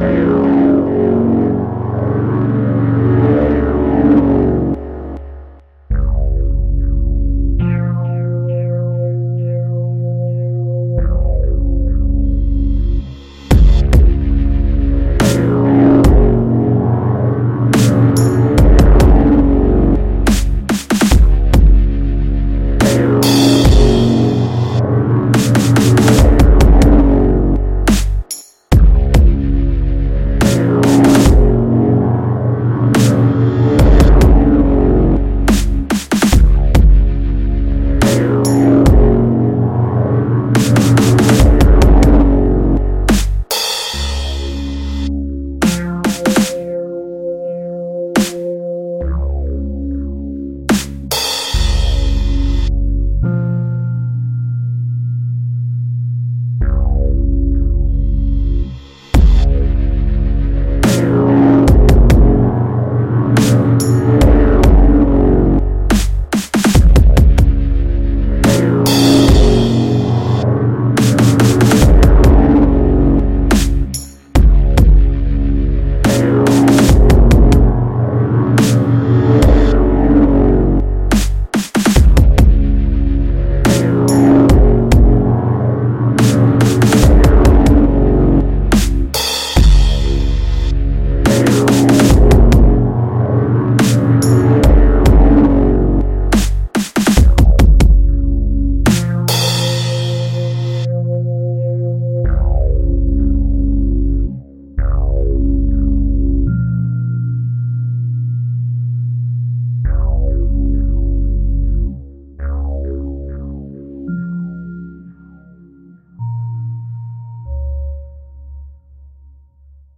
You.